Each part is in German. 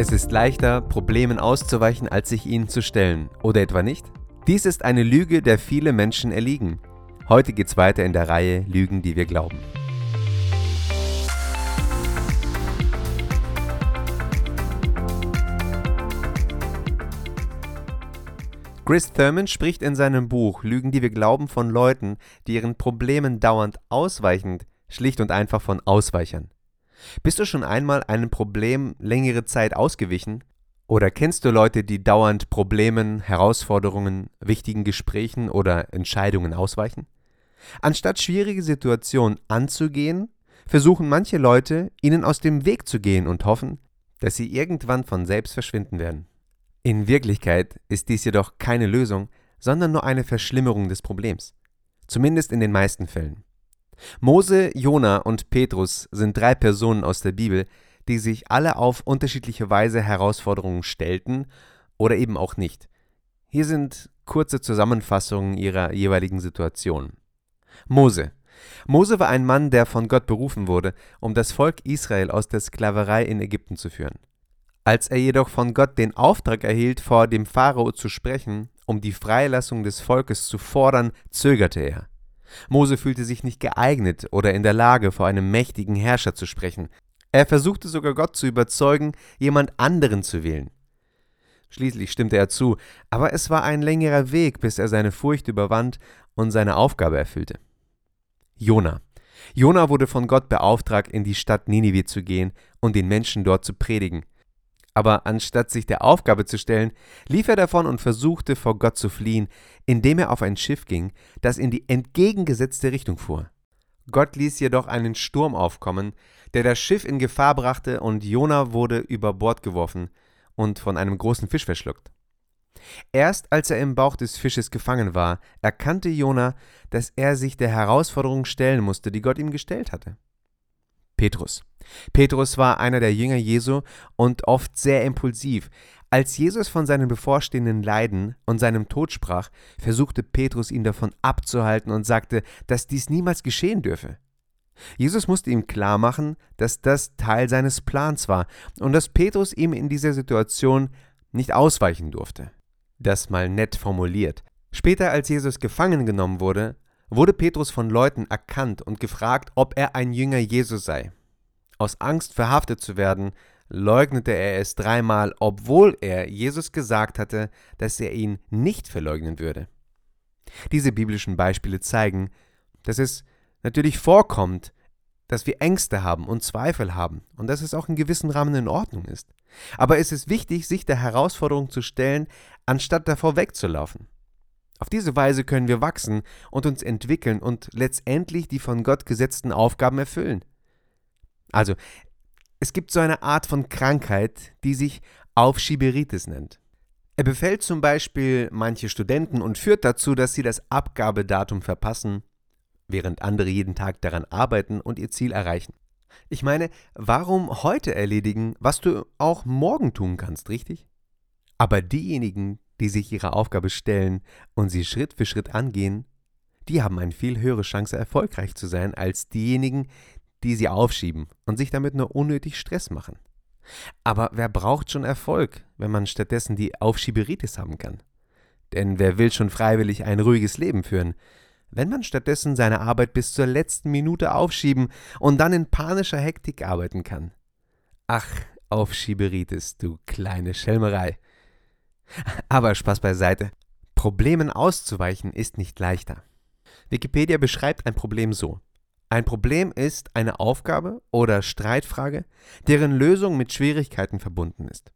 Es ist leichter, Problemen auszuweichen, als sich ihnen zu stellen, oder etwa nicht? Dies ist eine Lüge, der viele Menschen erliegen. Heute geht's weiter in der Reihe Lügen, die wir glauben. Chris Thurman spricht in seinem Buch Lügen, die wir glauben von Leuten, die ihren Problemen dauernd ausweichen, schlicht und einfach von Ausweichern. Bist du schon einmal einem Problem längere Zeit ausgewichen? Oder kennst du Leute, die dauernd Problemen, Herausforderungen, wichtigen Gesprächen oder Entscheidungen ausweichen? Anstatt schwierige Situationen anzugehen, versuchen manche Leute, ihnen aus dem Weg zu gehen und hoffen, dass sie irgendwann von selbst verschwinden werden. In Wirklichkeit ist dies jedoch keine Lösung, sondern nur eine Verschlimmerung des Problems. Zumindest in den meisten Fällen. Mose, Jona und Petrus sind drei Personen aus der Bibel, die sich alle auf unterschiedliche Weise Herausforderungen stellten oder eben auch nicht. Hier sind kurze Zusammenfassungen ihrer jeweiligen Situation. Mose. Mose war ein Mann, der von Gott berufen wurde, um das Volk Israel aus der Sklaverei in Ägypten zu führen. Als er jedoch von Gott den Auftrag erhielt, vor dem Pharao zu sprechen, um die Freilassung des Volkes zu fordern, zögerte er. Mose fühlte sich nicht geeignet oder in der Lage, vor einem mächtigen Herrscher zu sprechen. Er versuchte sogar Gott zu überzeugen, jemand anderen zu wählen. Schließlich stimmte er zu, aber es war ein längerer Weg, bis er seine Furcht überwand und seine Aufgabe erfüllte. Jona. Jona wurde von Gott beauftragt, in die Stadt Ninive zu gehen und den Menschen dort zu predigen. Aber anstatt sich der Aufgabe zu stellen, lief er davon und versuchte vor Gott zu fliehen, indem er auf ein Schiff ging, das in die entgegengesetzte Richtung fuhr. Gott ließ jedoch einen Sturm aufkommen, der das Schiff in Gefahr brachte und Jona wurde über Bord geworfen und von einem großen Fisch verschluckt. Erst als er im Bauch des Fisches gefangen war, erkannte Jona, dass er sich der Herausforderung stellen musste, die Gott ihm gestellt hatte. Petrus. Petrus war einer der Jünger Jesu und oft sehr impulsiv. Als Jesus von seinen bevorstehenden Leiden und seinem Tod sprach, versuchte Petrus ihn davon abzuhalten und sagte, dass dies niemals geschehen dürfe. Jesus musste ihm klar machen, dass das Teil seines Plans war und dass Petrus ihm in dieser Situation nicht ausweichen durfte. Das mal nett formuliert. Später, als Jesus gefangen genommen wurde, wurde Petrus von Leuten erkannt und gefragt, ob er ein Jünger Jesus sei. Aus Angst verhaftet zu werden, leugnete er es dreimal, obwohl er Jesus gesagt hatte, dass er ihn nicht verleugnen würde. Diese biblischen Beispiele zeigen, dass es natürlich vorkommt, dass wir Ängste haben und Zweifel haben und dass es auch in gewissen Rahmen in Ordnung ist. Aber es ist wichtig, sich der Herausforderung zu stellen, anstatt davor wegzulaufen. Auf diese Weise können wir wachsen und uns entwickeln und letztendlich die von Gott gesetzten Aufgaben erfüllen. Also, es gibt so eine Art von Krankheit, die sich Aufschieberitis nennt. Er befällt zum Beispiel manche Studenten und führt dazu, dass sie das Abgabedatum verpassen, während andere jeden Tag daran arbeiten und ihr Ziel erreichen. Ich meine, warum heute erledigen, was du auch morgen tun kannst, richtig? Aber diejenigen, die sich ihrer Aufgabe stellen und sie Schritt für Schritt angehen, die haben eine viel höhere Chance, erfolgreich zu sein, als diejenigen, die sie aufschieben und sich damit nur unnötig Stress machen. Aber wer braucht schon Erfolg, wenn man stattdessen die Aufschieberitis haben kann? Denn wer will schon freiwillig ein ruhiges Leben führen, wenn man stattdessen seine Arbeit bis zur letzten Minute aufschieben und dann in panischer Hektik arbeiten kann? Ach, Aufschieberitis, du kleine Schelmerei. Aber Spaß beiseite. Problemen auszuweichen ist nicht leichter. Wikipedia beschreibt ein Problem so. Ein Problem ist eine Aufgabe oder Streitfrage, deren Lösung mit Schwierigkeiten verbunden ist.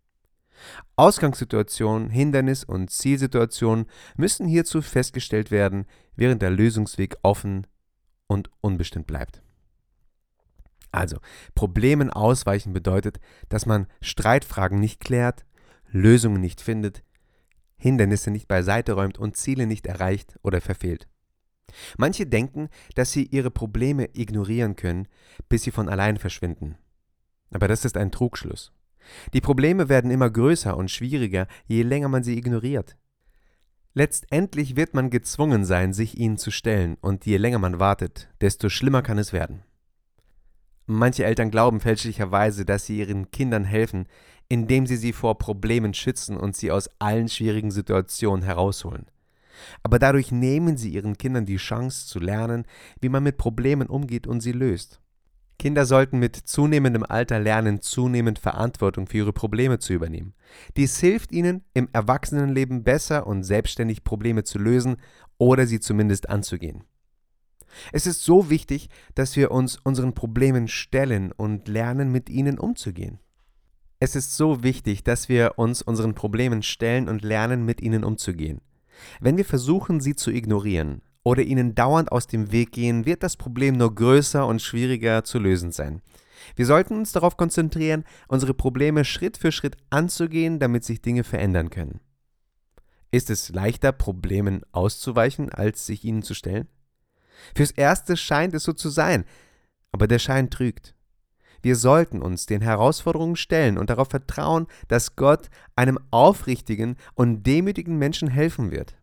Ausgangssituationen, Hindernis und Zielsituationen müssen hierzu festgestellt werden, während der Lösungsweg offen und unbestimmt bleibt. Also, Problemen ausweichen bedeutet, dass man Streitfragen nicht klärt, Lösungen nicht findet, Hindernisse nicht beiseite räumt und Ziele nicht erreicht oder verfehlt. Manche denken, dass sie ihre Probleme ignorieren können, bis sie von allein verschwinden. Aber das ist ein Trugschluss. Die Probleme werden immer größer und schwieriger, je länger man sie ignoriert. Letztendlich wird man gezwungen sein, sich ihnen zu stellen, und je länger man wartet, desto schlimmer kann es werden. Manche Eltern glauben fälschlicherweise, dass sie ihren Kindern helfen, indem sie sie vor Problemen schützen und sie aus allen schwierigen Situationen herausholen. Aber dadurch nehmen sie ihren Kindern die Chance zu lernen, wie man mit Problemen umgeht und sie löst. Kinder sollten mit zunehmendem Alter lernen, zunehmend Verantwortung für ihre Probleme zu übernehmen. Dies hilft ihnen, im Erwachsenenleben besser und selbstständig Probleme zu lösen oder sie zumindest anzugehen. Es ist so wichtig, dass wir uns unseren Problemen stellen und lernen, mit ihnen umzugehen. Es ist so wichtig, dass wir uns unseren Problemen stellen und lernen, mit ihnen umzugehen. Wenn wir versuchen, sie zu ignorieren, oder ihnen dauernd aus dem Weg gehen, wird das Problem nur größer und schwieriger zu lösen sein. Wir sollten uns darauf konzentrieren, unsere Probleme Schritt für Schritt anzugehen, damit sich Dinge verändern können. Ist es leichter, Problemen auszuweichen, als sich ihnen zu stellen? Fürs Erste scheint es so zu sein, aber der Schein trügt. Wir sollten uns den Herausforderungen stellen und darauf vertrauen, dass Gott einem aufrichtigen und demütigen Menschen helfen wird.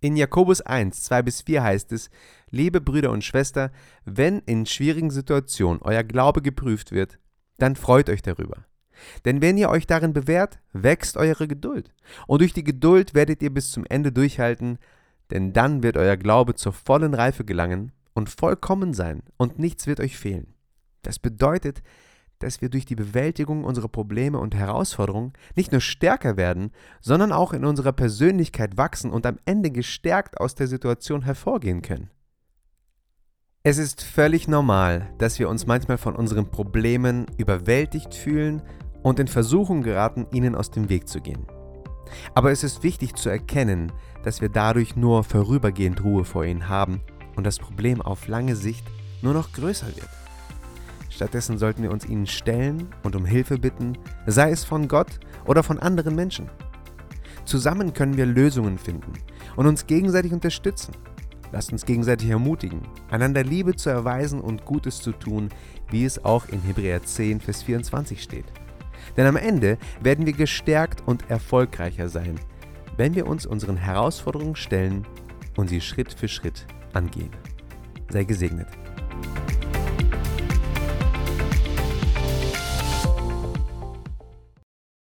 In Jakobus 1, 2 bis 4 heißt es, liebe Brüder und Schwester, wenn in schwierigen Situationen euer Glaube geprüft wird, dann freut euch darüber. Denn wenn ihr euch darin bewährt, wächst eure Geduld. Und durch die Geduld werdet ihr bis zum Ende durchhalten, denn dann wird euer Glaube zur vollen Reife gelangen und vollkommen sein und nichts wird euch fehlen. Das bedeutet, dass wir durch die Bewältigung unserer Probleme und Herausforderungen nicht nur stärker werden, sondern auch in unserer Persönlichkeit wachsen und am Ende gestärkt aus der Situation hervorgehen können. Es ist völlig normal, dass wir uns manchmal von unseren Problemen überwältigt fühlen und in Versuchung geraten, ihnen aus dem Weg zu gehen. Aber es ist wichtig zu erkennen, dass wir dadurch nur vorübergehend Ruhe vor ihnen haben und das Problem auf lange Sicht nur noch größer wird. Stattdessen sollten wir uns ihnen stellen und um Hilfe bitten, sei es von Gott oder von anderen Menschen. Zusammen können wir Lösungen finden und uns gegenseitig unterstützen. Lasst uns gegenseitig ermutigen, einander Liebe zu erweisen und Gutes zu tun, wie es auch in Hebräer 10, Vers 24 steht. Denn am Ende werden wir gestärkt und erfolgreicher sein, wenn wir uns unseren Herausforderungen stellen und sie Schritt für Schritt angehen. Sei gesegnet.